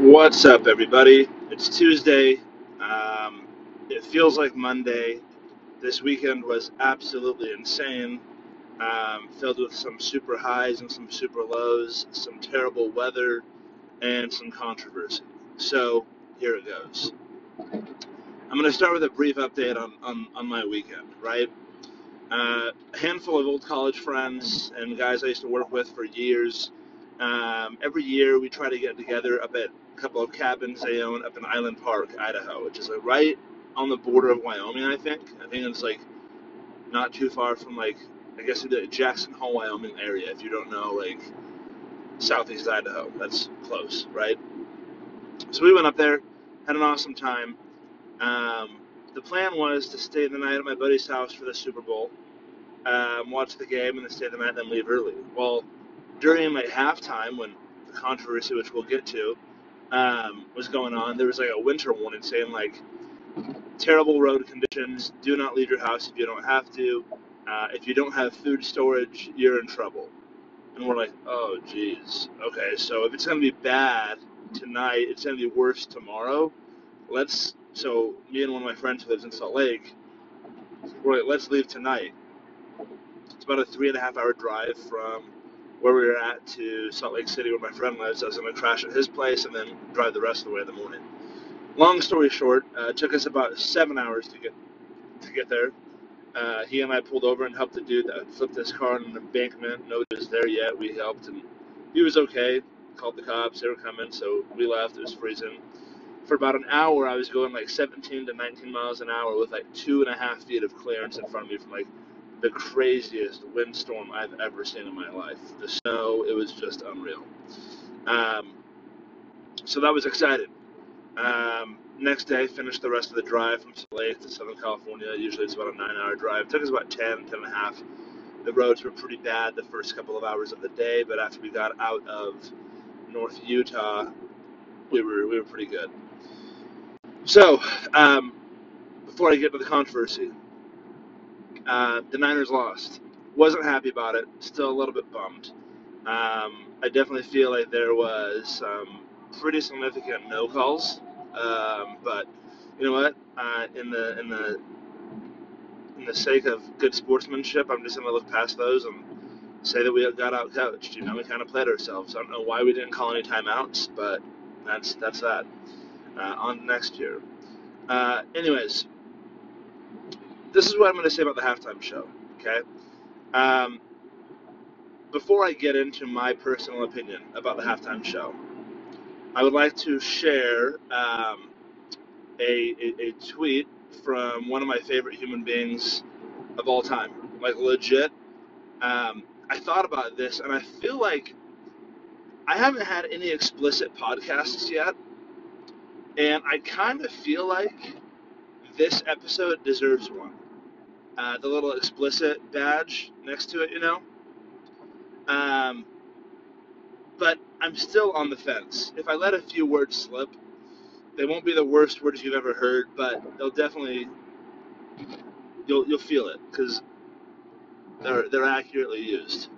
What's up, everybody? It's Tuesday. Um, it feels like Monday. This weekend was absolutely insane, um, filled with some super highs and some super lows, some terrible weather, and some controversy. So, here it goes. I'm going to start with a brief update on, on, on my weekend, right? Uh, a handful of old college friends and guys I used to work with for years. Um, every year we try to get together up at couple of cabins they own up in Island Park, Idaho, which is like right on the border of Wyoming, I think. I think it's like not too far from like I guess the Jackson Hole, Wyoming area. If you don't know, like southeast Idaho, that's close, right? So we went up there, had an awesome time. Um, the plan was to stay the night at my buddy's house for the Super Bowl, um, watch the game, and then stay the night, and then leave early. Well, during like halftime, when the controversy, which we'll get to, um, was going on, there was like a winter warning saying like terrible road conditions. Do not leave your house if you don't have to. Uh, if you don't have food storage, you're in trouble. And we're like, oh, geez. Okay, so if it's going to be bad tonight, it's going to be worse tomorrow. Let's. So me and one of my friends who lives in Salt Lake, we're like, let's leave tonight. It's about a three and a half hour drive from where we were at to Salt Lake City, where my friend lives. I was going to crash at his place and then drive the rest of the way in the morning. Long story short, uh, it took us about seven hours to get to get there. Uh, he and I pulled over and helped the dude that flipped his car on an embankment. Nobody was there yet. We helped, and he was okay. Called the cops. They were coming, so we left. It was freezing. For about an hour, I was going like 17 to 19 miles an hour with like two and a half feet of clearance in front of me from like the craziest windstorm I've ever seen in my life. The snow, it was just unreal. Um, so that was exciting. Um, next day, finished the rest of the drive from Salt Lake to Southern California. Usually it's about a nine hour drive. It took us about 10, 10 and a half. The roads were pretty bad the first couple of hours of the day, but after we got out of North Utah, we were we were pretty good. So, um, before I get to the controversy, uh, the Niners lost. Wasn't happy about it. Still a little bit bummed. Um, I definitely feel like there was some pretty significant no calls. Um, but you know what? Uh, in the in the in the sake of good sportsmanship, I'm just gonna look past those and say that we got out coached. You know, we kind of played ourselves. I don't know why we didn't call any timeouts, but that's that's that. Uh, on next year. Uh, anyways, this is what I'm going to say about the halftime show. Okay. Um, before I get into my personal opinion about the halftime show, I would like to share um, a, a, a tweet from one of my favorite human beings of all time. Like legit, um, I thought about this, and I feel like I haven't had any explicit podcasts yet, and I kind of feel like this episode deserves one. Uh, the little explicit badge next to it, you know. Um, but I'm still on the fence. If I let a few words slip, they won't be the worst words you've ever heard, but they'll definitely you'll you'll feel it because they're they're accurately used.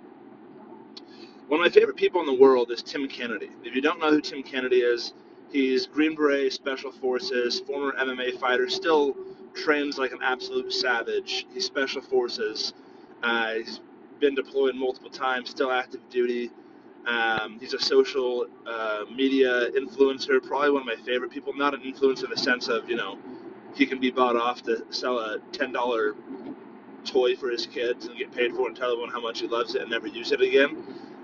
One of my favorite people in the world is Tim Kennedy. If you don't know who Tim Kennedy is, he's Green Beret Special Forces, former MMA fighter, still trains like an absolute savage. He's Special Forces. Uh, he's been deployed multiple times, still active duty. Um, he's a social uh, media influencer, probably one of my favorite people. Not an influencer in the sense of, you know, he can be bought off to sell a $10 toy for his kids and get paid for it and tell everyone how much he loves it and never use it again.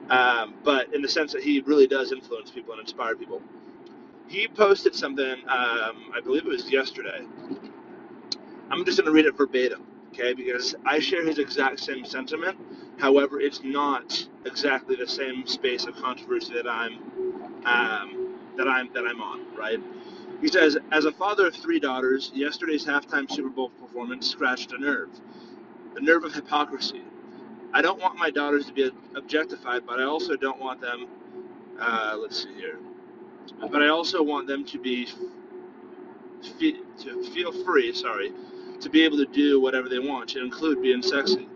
Um, but in the sense that he really does influence people and inspire people. He posted something, um, I believe it was yesterday. I'm just going to read it verbatim, okay? Because I share his exact same sentiment. However, it's not exactly the same space of controversy that I'm um, that I'm that I'm on, right? He says, as a father of three daughters, yesterday's halftime Super Bowl performance scratched a nerve, the nerve of hypocrisy. I don't want my daughters to be objectified, but I also don't want them. Uh, let's see here. But I also want them to be to feel free. Sorry, to be able to do whatever they want, to include being sexy.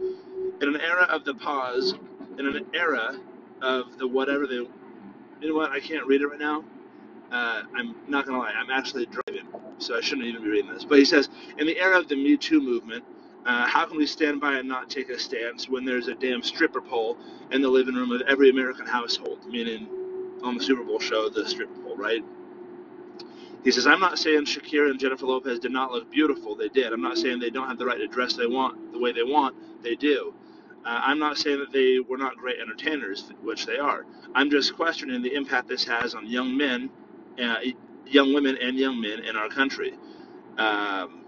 In an era of the pause, in an era of the whatever they. You know what? I can't read it right now. Uh, I'm not gonna lie, I'm actually driving, so I shouldn't even be reading this. But he says, in the era of the Me Too movement, uh, how can we stand by and not take a stance when there's a damn stripper pole in the living room of every American household? Meaning, on the Super Bowl show, the stripper pole, right? He says, I'm not saying Shakira and Jennifer Lopez did not look beautiful. They did. I'm not saying they don't have the right to dress they want the way they want. They do. Uh, I'm not saying that they were not great entertainers, which they are. I'm just questioning the impact this has on young men, uh, young women, and young men in our country. Um,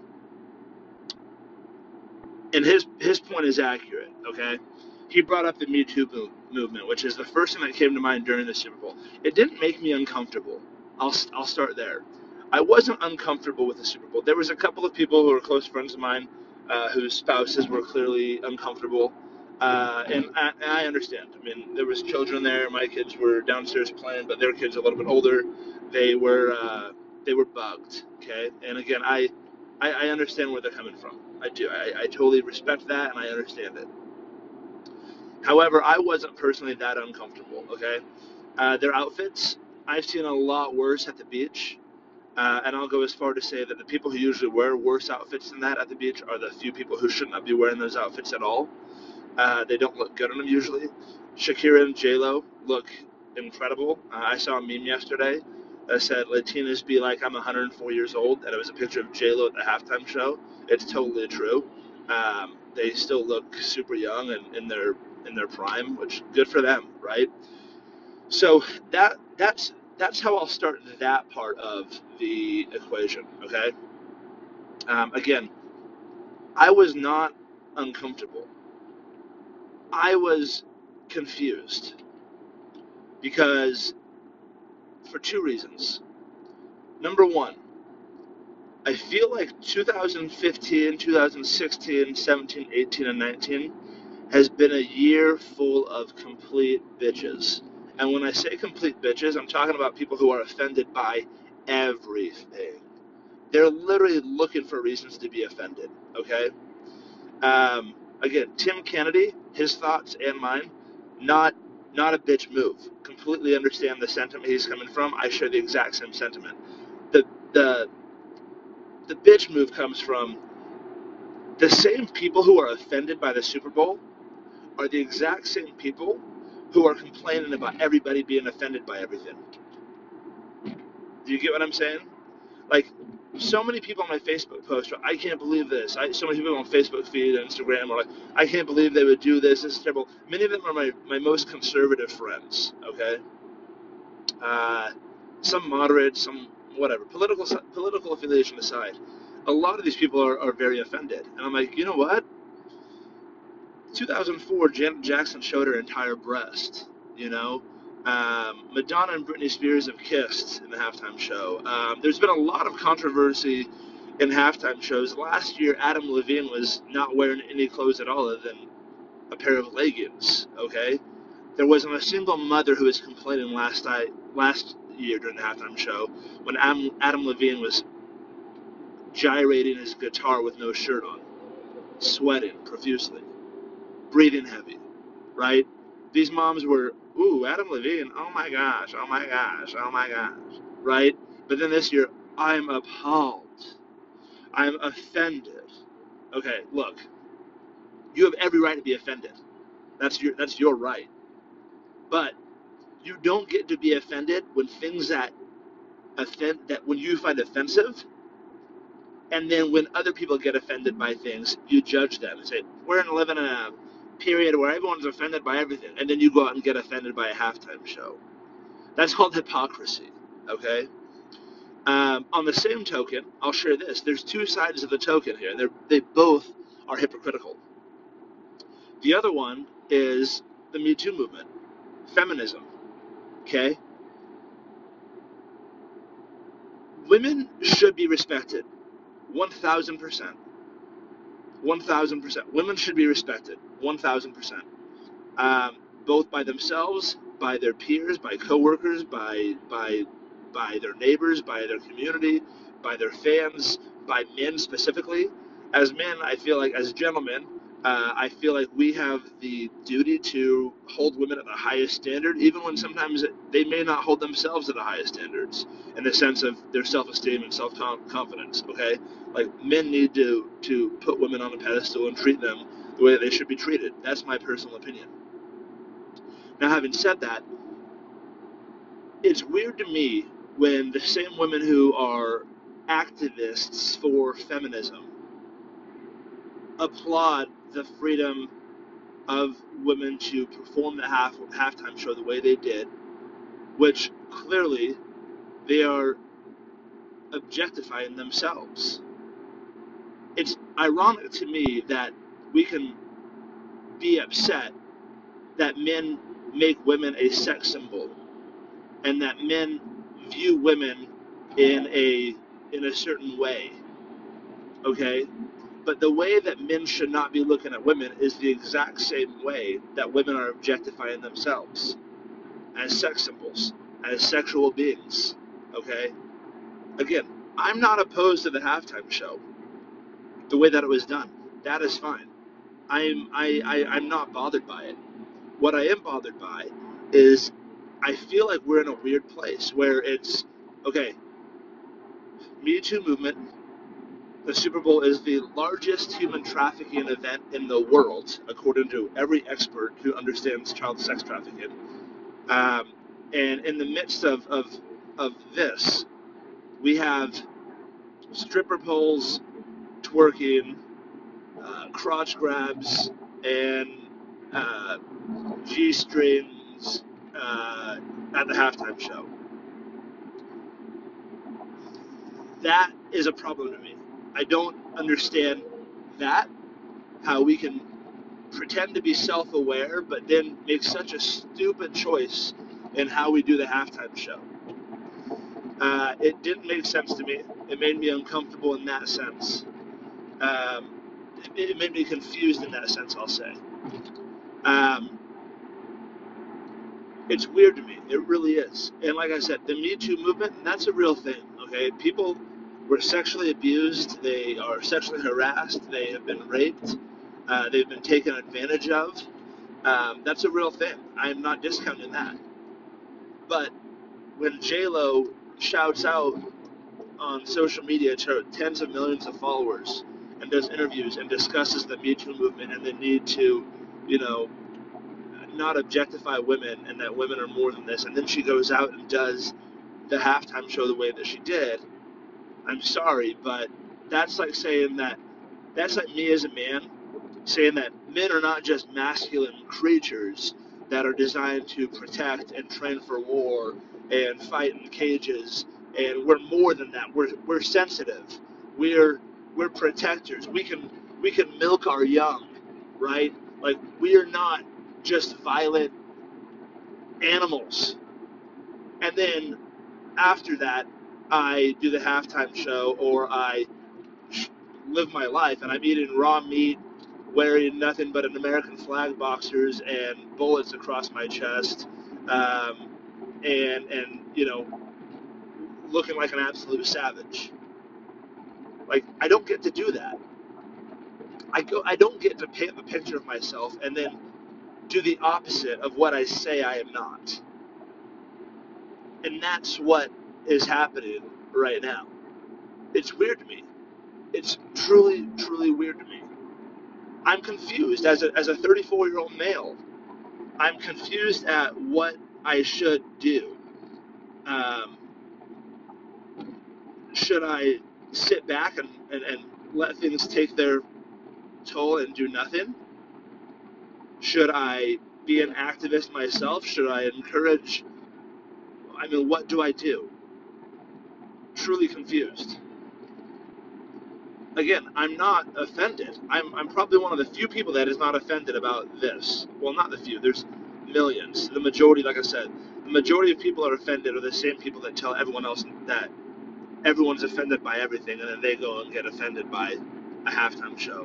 and his his point is accurate. Okay, he brought up the Me Too movement, which is the first thing that came to mind during the Super Bowl. It didn't make me uncomfortable. I'll I'll start there. I wasn't uncomfortable with the Super Bowl. There was a couple of people who were close friends of mine uh, whose spouses were clearly uncomfortable, uh, and, I, and I understand. I mean, there was children there. My kids were downstairs playing, but their kids a little bit older. They were uh, they were bugged. Okay, and again, I, I I understand where they're coming from. I do. I, I totally respect that, and I understand it. However, I wasn't personally that uncomfortable. Okay, uh, their outfits I've seen a lot worse at the beach. Uh, and I'll go as far to say that the people who usually wear worse outfits than that at the beach are the few people who should not be wearing those outfits at all. Uh, they don't look good on them usually. Shakira and J Lo look incredible. Uh, I saw a meme yesterday that said Latinas be like I'm 104 years old, and it was a picture of J Lo at the halftime show. It's totally true. Um, they still look super young and in their in their prime, which good for them, right? So that that's that's how I'll start that part of the equation. Okay. Um, again, I was not uncomfortable. I was confused because for two reasons. Number one, I feel like 2015, 2016, 17, 18, and 19 has been a year full of complete bitches. And when I say complete bitches, I'm talking about people who are offended by everything. They're literally looking for reasons to be offended. Okay. Um, again, Tim Kennedy, his thoughts and mine, not not a bitch move. Completely understand the sentiment he's coming from. I share the exact same sentiment. The the the bitch move comes from the same people who are offended by the Super Bowl are the exact same people who are complaining about everybody being offended by everything. Do you get what I'm saying? Like, so many people on my Facebook post, I can't believe this. I, so many people on Facebook feed and Instagram are like, I can't believe they would do this. This is terrible. Many of them are my, my most conservative friends, okay? Uh, some moderate, some whatever. Political political affiliation aside, a lot of these people are, are very offended. And I'm like, you know what? 2004, Janet Jackson showed her entire breast. You know, um, Madonna and Britney Spears have kissed in the halftime show. Um, there's been a lot of controversy in halftime shows. Last year, Adam Levine was not wearing any clothes at all other than a pair of leggings. Okay, there wasn't a single mother who was complaining last night, last year during the halftime show when Adam, Adam Levine was gyrating his guitar with no shirt on, sweating profusely breathing heavy, right? These moms were, ooh, Adam Levine, oh my gosh, oh my gosh, oh my gosh, right? But then this year, I'm appalled. I'm offended. Okay, look, you have every right to be offended. That's your that's your right. But you don't get to be offended when things that offend that when you find offensive and then when other people get offended by things, you judge them and say, We're in living in a period where everyone's offended by everything, and then you go out and get offended by a halftime show. That's called hypocrisy, okay? Um, on the same token, I'll share this. There's two sides of the token here. They both are hypocritical. The other one is the Me Too movement, feminism, okay? Women should be respected, 1,000%. 1,000%. Women should be respected. 1,000%. Um, both by themselves, by their peers, by coworkers, by by by their neighbors, by their community, by their fans, by men specifically. As men, I feel like as gentlemen, Uh, I feel like we have the duty to hold women at the highest standard, even when sometimes they may not hold themselves to the highest standards in the sense of their self-esteem and self-confidence. Okay, like men need to to put women on a pedestal and treat them the way they should be treated. That's my personal opinion. Now, having said that, it's weird to me when the same women who are activists for feminism applaud the freedom of women to perform the half halftime show the way they did, which clearly they are objectifying themselves. It's ironic to me that we can be upset that men make women a sex symbol and that men view women in a in a certain way. Okay? But the way that men should not be looking at women is the exact same way that women are objectifying themselves as sex symbols, as sexual beings. Okay? Again, I'm not opposed to the halftime show. The way that it was done. That is fine. I'm I, I I'm not bothered by it. What I am bothered by is I feel like we're in a weird place where it's okay. Me Too movement. The Super Bowl is the largest human trafficking event in the world, according to every expert who understands child sex trafficking. Um, and in the midst of, of, of this, we have stripper poles, twerking, uh, crotch grabs, and uh, G strings uh, at the halftime show. That is a problem to me. I don't understand that, how we can pretend to be self aware, but then make such a stupid choice in how we do the halftime show. Uh, it didn't make sense to me. It made me uncomfortable in that sense. Um, it, it, made me confused in that sense, I'll say. Um, it's weird to me. It really is. And like I said, the Me Too movement, that's a real thing, okay? People were sexually abused, they are sexually harassed, they have been raped, uh, they've been taken advantage of. Um, that's a real thing. I'm not discounting that. But when J-Lo shouts out on social media to tens of millions of followers and does interviews and discusses the Me Too movement and the need to, you know, not objectify women and that women are more than this. And then she goes out and does the halftime show the way that she did. I'm sorry, but that's like saying that that's like me as a man saying that men are not just masculine creatures that are designed to protect and train for war and fight in cages and we're more than that. We're we're sensitive. We're we're protectors. We can we can milk our young, right? Like we are not just violent animals. And then after that, I do the halftime show or I live my life and I'm eating raw meat, wearing nothing but an American flag boxers and bullets across my chest, um, and and you know, looking like an absolute savage. Like I don't get to do that. I go. I don't get to paint the picture of myself and then do the opposite of what I say I am not. And that's what is happening right now. It's weird to me. It's truly, truly weird to me. I'm confused as a, as a 34 year old male. I'm confused at what I should do. Um, should I sit back and, and, and let things take their toll and do nothing? Should I be an activist myself? Should I encourage? I mean, what do I do? Truly confused. Again, I'm not offended. I'm, I'm probably one of the few people that is not offended about this. Well, not the few, there's millions. The majority, like I said, the majority of people are offended are the same people that tell everyone else that everyone's offended by everything, and then they go and get offended by a halftime show.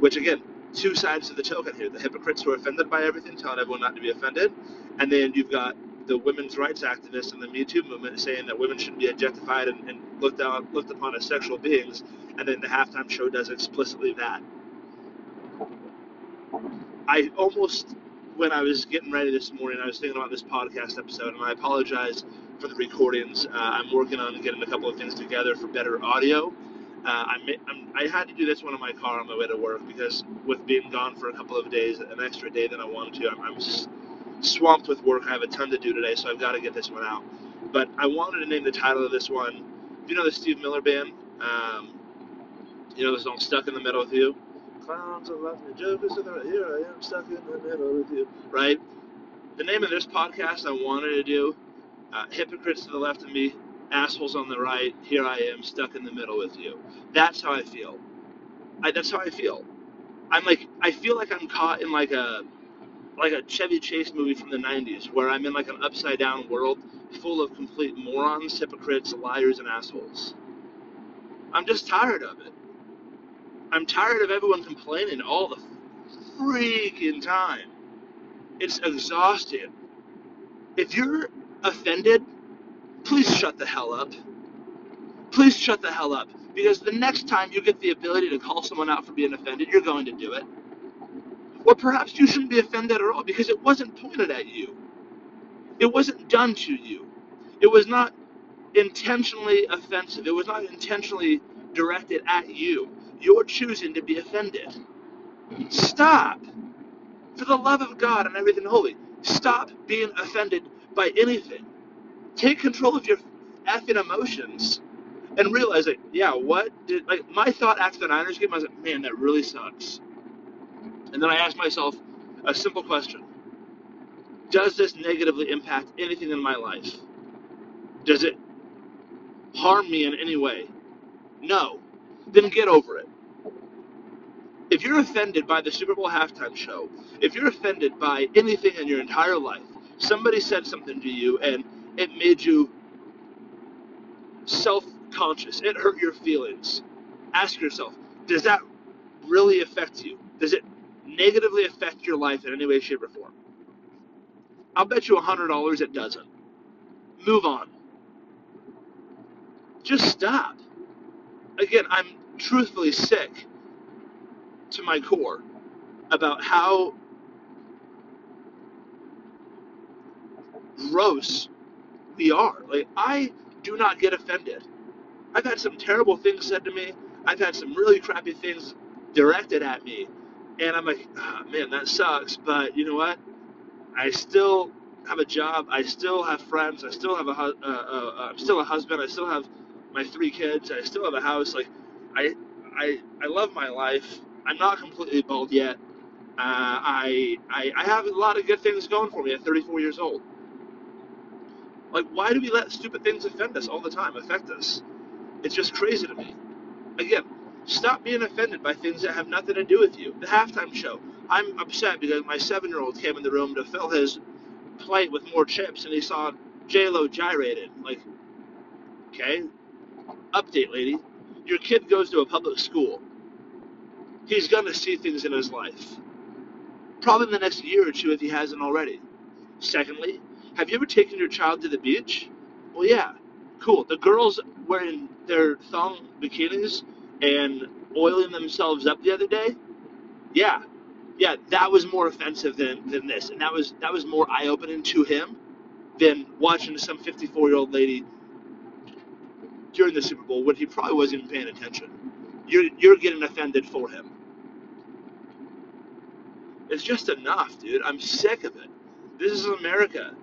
Which, again, two sides of the token here the hypocrites who are offended by everything, telling everyone not to be offended, and then you've got the women's rights activists and the Me Too movement saying that women shouldn't be objectified and, and looked looked upon as sexual beings, and then the halftime show does explicitly that. I almost, when I was getting ready this morning, I was thinking about this podcast episode, and I apologize for the recordings. Uh, I'm working on getting a couple of things together for better audio. Uh, I'm, I'm, I had to do this one in my car on my way to work because with being gone for a couple of days, an extra day than I wanted to, I'm, I'm swamped with work. I have a ton to do today, so I've got to get this one out. But I wanted to name the title of this one. You know the Steve Miller Band? Um, you know the song "Stuck in the Middle with You." Clowns are laughing, jokers are here. I am stuck in the middle with you. Right. The name of this podcast I wanted to do: uh, "Hypocrites to the left of me, assholes on the right. Here I am, stuck in the middle with you." That's how I feel. I, that's how I feel. I'm like, I feel like I'm caught in like a like a Chevy Chase movie from the 90s where I'm in like an upside down world full of complete morons, hypocrites, liars, and assholes. I'm just tired of it. I'm tired of everyone complaining all the freaking time. It's exhausting. If you're offended, please shut the hell up. Please shut the hell up. Because the next time you get the ability to call someone out for being offended, you're going to do it. Or perhaps you shouldn't be offended at all because it wasn't pointed at you. It wasn't done to you. It was not intentionally offensive. It was not intentionally directed at you. You're choosing to be offended. Stop. For the love of God and everything holy, stop being offended by anything. Take control of your effing emotions and realize that, yeah, what did, like, my thought after the Niners game, I was like, man, that really sucks. And then I ask myself a simple question Does this negatively impact anything in my life? Does it harm me in any way? No. Then get over it. If you're offended by the Super Bowl halftime show, if you're offended by anything in your entire life, somebody said something to you and it made you self conscious, it hurt your feelings, ask yourself, does that really affect you? Does it negatively affect your life in any way, shape, or form? I'll bet you $100 it doesn't. Move on. Just stop. Again, I'm truthfully sick to my core about how gross we are. Like, I do not get offended. I've had some terrible things said to me. I've had some really crappy things directed at me and I'm like, oh, man, that sucks. But you know what? I still have a job. I still have friends. I still have a. Uh, uh, uh, I'm still a husband. I still have my three kids. I still have a house. Like, I, I, I love my life. I'm not completely bald yet. Uh, I, I, I have a lot of good things going for me at 34 years old. Like, why do we let stupid things offend us all the time? Affect us? It's just crazy to me. Again, Stop being offended by things that have nothing to do with you. The halftime show. I'm upset because my seven year old came in the room to fill his plate with more chips and he saw J Lo gyrated. Like, okay. Update, lady. Your kid goes to a public school. He's gonna see things in his life. Probably in the next year or two if he hasn't already. Secondly, have you ever taken your child to the beach? Well, yeah. Cool. The girls wearing their thong bikinis and oiling themselves up the other day, yeah, yeah, that was more offensive than, than this, and that was that was more eye opening to him than watching some 54 year old lady during the Super Bowl when he probably wasn't even paying attention. You're you're getting offended for him. It's just enough, dude. I'm sick of it. This is America.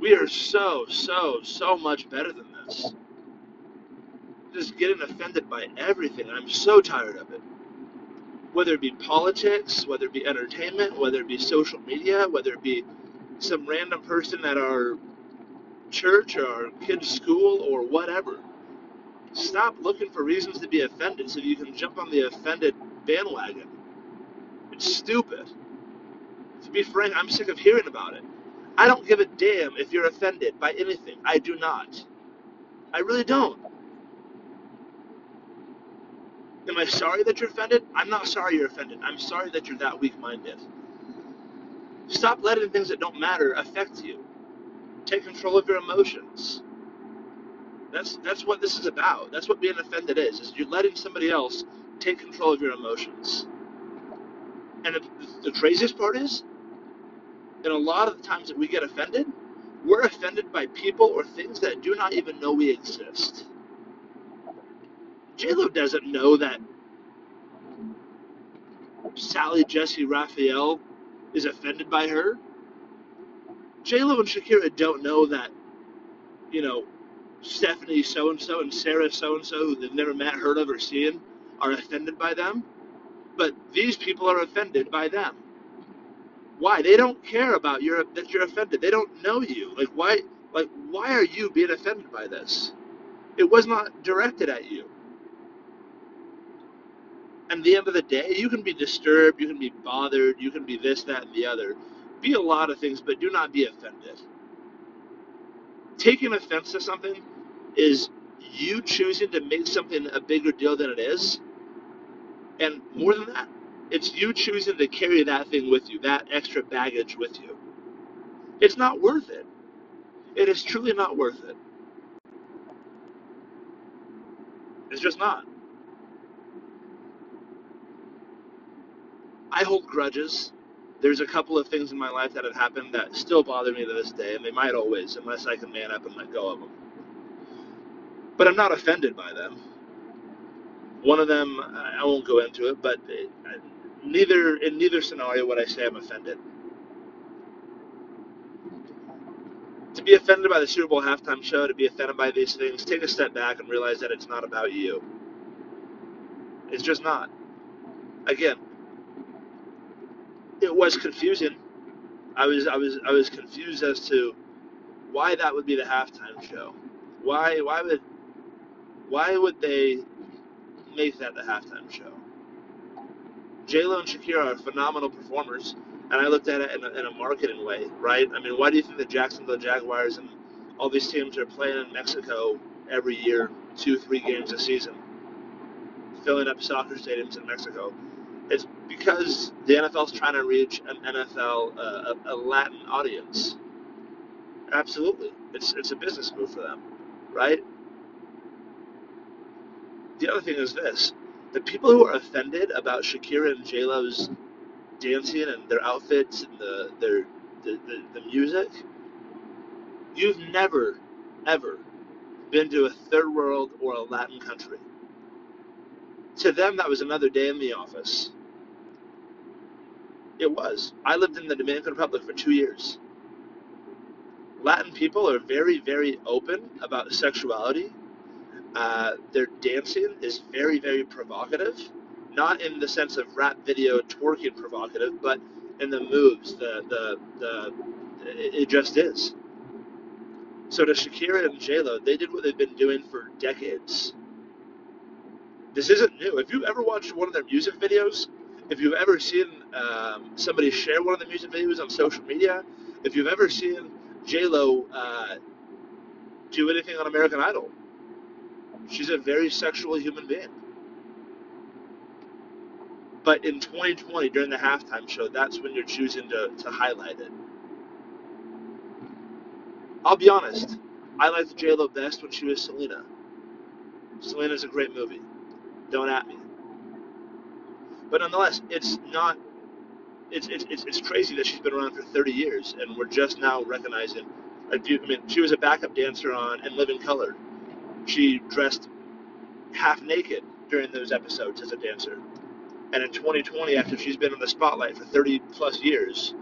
We are so, so, so much better than this just getting offended by everything. I'm so tired of it. Whether it be politics, whether it be entertainment, whether it be social media, whether it be some random person at our church or our kid's school or whatever. Stop looking for reasons to be offended so you can jump on the offended bandwagon. It's stupid. To be frank, I'm sick of hearing about it. I don't give a damn if you're offended by anything. I do not. I really don't. Am I sorry that you're offended? I'm not sorry you're offended. I'm sorry that you're that weak minded. Stop letting things that don't matter affect you. Take control of your emotions. That's that's what this is about. That's what being offended is. Is you're letting somebody else take control of your emotions. And the, the craziest part is, in a lot of the times that we get offended, we're offended by people or things that do not even know we exist. JLo doesn't know that Sally Jessy Raphael is offended by her. J-Lo and Shakira don't know that, you know, Stephanie so and so and Sarah so and so, who they've never met, heard of, or seen, are offended by them. But these people are offended by them. Why? They don't care about your that you're offended. They don't know you. Like why? Like why are you being offended by this? It was not directed at you. And the end of the day, you can be disturbed, you can be bothered, you can be this, that, and the other. Be a lot of things, but do not be offended. Taking offense to something is you choosing to make something a bigger deal than it is. And more than that, it's you choosing to carry that thing with you, that extra baggage with you. It's not worth it. It is truly not worth it. It's just not. I hold grudges. There's a couple of things in my life that have happened that still bother me to this day, and they might always, unless I can man up and let go of them. But I'm not offended by them. One of them, I won't go into it, but neither in neither scenario would I say I'm offended. To be offended by the Super Bowl halftime show, to be offended by these things, take a step back and realize that it's not about you. It's just not. Again, it was confusing. I was I was I was confused as to why that would be the halftime show. Why why would why would they make that the halftime show? J Lo and Shakira are phenomenal performers, and I looked at it in a, in a marketing way, right? I mean, why do you think the Jacksonville Jaguars and all these teams are playing in Mexico every year, two three games a season, filling up soccer stadiums in Mexico? It's because the NFL is trying to reach an NFL, uh, a, a Latin audience. Absolutely, it's it's a business move for them, right? The other thing is this: the people who are offended about Shakira and J Lo's dancing and their outfits and the their the, the, the music, you've never, ever been to a third world or a Latin country. To them, that was another day in the office. It was. I lived in the Dominican Republic for two years. Latin people are very, very open about sexuality. Uh, their dancing is very, very provocative. Not in the sense of rap video twerking provocative, but in the moves, the the the it just is. So to Shakira and J Lo, they did what they've been doing for decades. This isn't new. If you've ever watched one of their music videos, if you've ever seen um, somebody share one of the music videos on social media, if you've ever seen J Lo uh, do anything on American Idol, she's a very sexual human being. But in 2020, during the halftime show, that's when you're choosing to, to highlight it. I'll be honest, I liked J Lo best when she was Selena. Selena's a great movie. Don't at me. But nonetheless, it's not. It's, it's, it's, it's crazy that she's been around for 30 years, and we're just now recognizing. I mean, she was a backup dancer on In Living Color. She dressed half naked during those episodes as a dancer. And in 2020, after she's been in the spotlight for 30 plus years,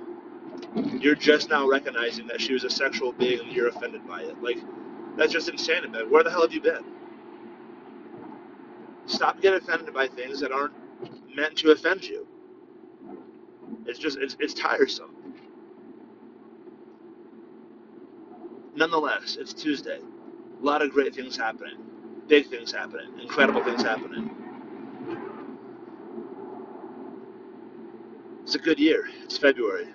you're just now recognizing that she was a sexual being and you're offended by it. Like, that's just insane, man. Where the hell have you been? Stop getting offended by things that aren't meant to offend you. It's just, it's, it's tiresome. Nonetheless, it's Tuesday. A lot of great things happening. Big things happening. Incredible things happening. It's a good year. It's February.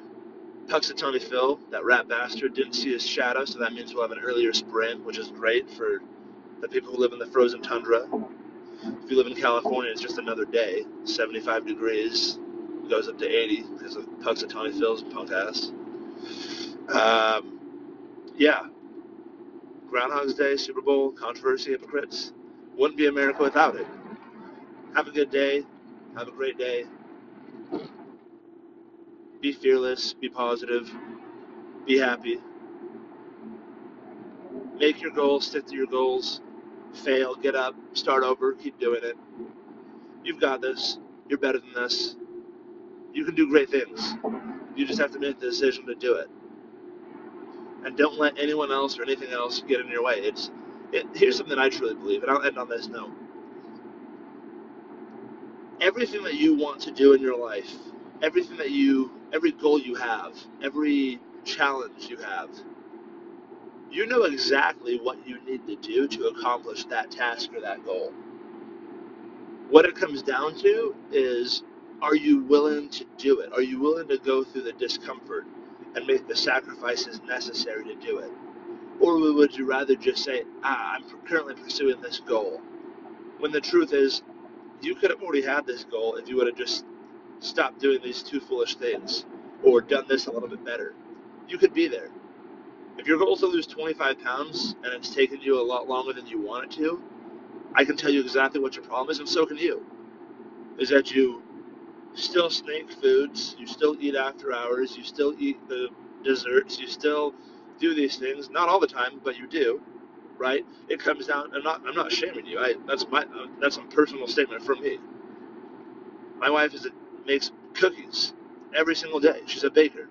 Punxsutawney Phil, that rat bastard, didn't see his shadow, so that means we'll have an earlier spring, which is great for the people who live in the frozen tundra. If you live in California, it's just another day. 75 degrees, goes up to 80 because of Punxsutawney Phil's punk ass. Um, yeah. Groundhog's Day, Super Bowl, controversy, hypocrites. Wouldn't be America without it. Have a good day. Have a great day. Be fearless, be positive, be happy. Make your goals, stick to your goals. Fail, get up, start over, keep doing it. You've got this. You're better than this. You can do great things. You just have to make the decision to do it. And don't let anyone else or anything else get in your way. It's it, here's something I truly believe, and I'll end on this note. Everything that you want to do in your life, everything that you, every goal you have, every challenge you have, you know exactly what you need to do to accomplish that task or that goal. What it comes down to is are you willing to do it? Are you willing to go through the discomfort and make the sacrifices necessary to do it? Or would you rather just say, ah, I'm currently pursuing this goal? When the truth is, you could have already had this goal if you would have just stopped doing these two foolish things or done this a little bit better. You could be there. If your goal is to lose 25 pounds and it's taken you a lot longer than you want it to, I can tell you exactly what your problem is, and so can you. Is that you still snake foods, you still eat after hours, you still eat the desserts, you still do these things. Not all the time, but you do, right? It comes down. I'm not. I'm not shaming you. I. That's my. Uh, that's a personal statement from me. My wife is a, makes cookies every single day. She's a baker.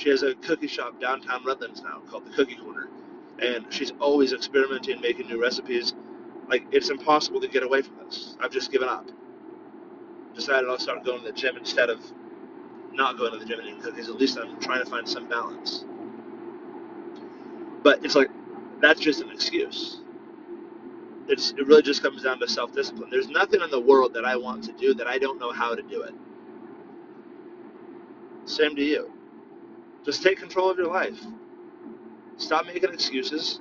She has a cookie shop downtown Redlands now called the Cookie Corner, and she's always experimenting, making new recipes. Like it's impossible to get away from this. I've just given up. Decided I'll start going to the gym instead of not going to the gym and eating cookies. At least I'm trying to find some balance. But it's like that's just an excuse. It's, it really just comes down to self discipline. There's nothing in the world that I want to do that I don't know how to do it. Same to you. Just take control of your life. Stop making excuses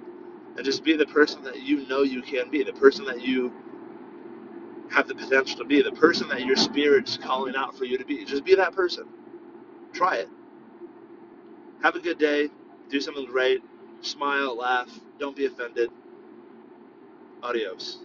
and just be the person that you know you can be, the person that you have the potential to be, the person that your spirit's calling out for you to be. Just be that person. Try it. Have a good day. Do something great. Smile, laugh. Don't be offended. Adios.